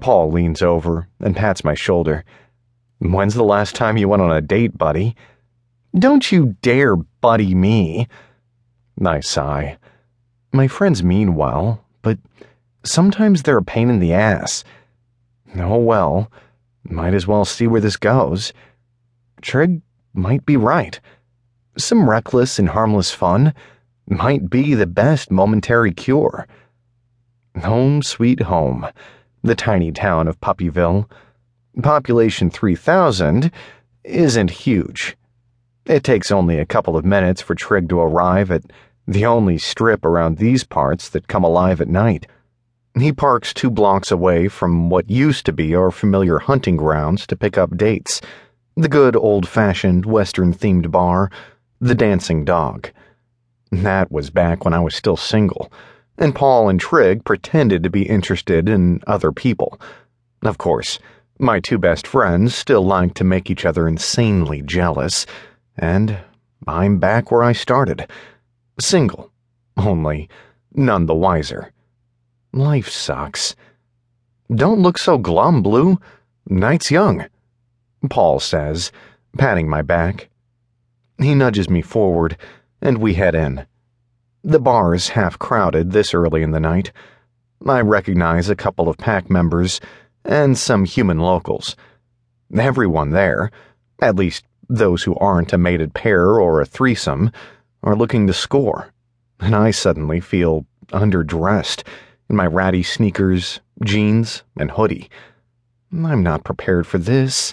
Paul leans over and pats my shoulder. When's the last time you went on a date, buddy? Don't you dare buddy me. I sigh. My friends mean well, but sometimes they're a pain in the ass. Oh well, might as well see where this goes. Trig might be right. Some reckless and harmless fun might be the best momentary cure. Home sweet home, the tiny town of Puppyville. Population 3,000 isn't huge. It takes only a couple of minutes for Trig to arrive at the only strip around these parts that come alive at night. He parks two blocks away from what used to be our familiar hunting grounds to pick up dates the good old fashioned Western themed bar, the Dancing Dog. That was back when I was still single and Paul and Trig pretended to be interested in other people. Of course, my two best friends still like to make each other insanely jealous, and I'm back where I started. Single, only none the wiser. Life sucks. Don't look so glum, Blue. Night's young, Paul says, patting my back. He nudges me forward, and we head in. The bar is half crowded this early in the night. I recognize a couple of pack members and some human locals. Everyone there, at least those who aren't a mated pair or a threesome, are looking to score, and I suddenly feel underdressed in my ratty sneakers, jeans, and hoodie. I'm not prepared for this,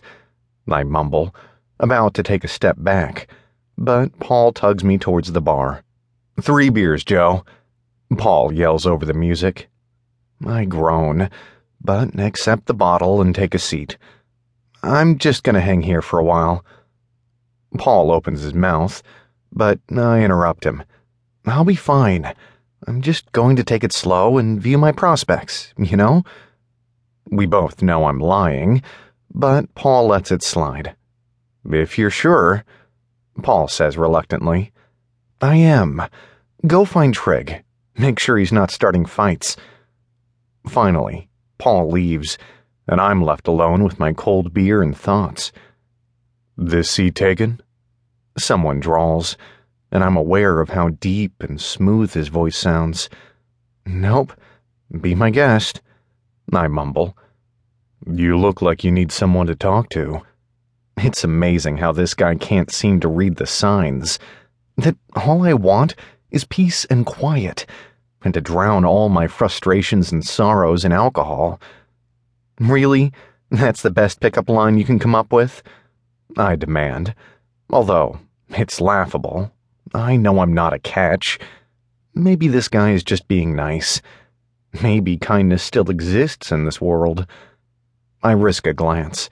I mumble, about to take a step back, but Paul tugs me towards the bar. Three beers, Joe. Paul yells over the music. I groan, but accept the bottle and take a seat. I'm just going to hang here for a while. Paul opens his mouth, but I interrupt him. I'll be fine. I'm just going to take it slow and view my prospects, you know? We both know I'm lying, but Paul lets it slide. If you're sure, Paul says reluctantly. I am. Go find Trig. Make sure he's not starting fights. Finally, Paul leaves, and I'm left alone with my cold beer and thoughts. This seat taken? Someone drawls, and I'm aware of how deep and smooth his voice sounds. Nope. Be my guest. I mumble. You look like you need someone to talk to. It's amazing how this guy can't seem to read the signs that all I want is peace and quiet, and to drown all my frustrations and sorrows in alcohol. Really? That's the best pickup line you can come up with? I demand. Although, it's laughable. I know I'm not a catch. Maybe this guy is just being nice. Maybe kindness still exists in this world. I risk a glance.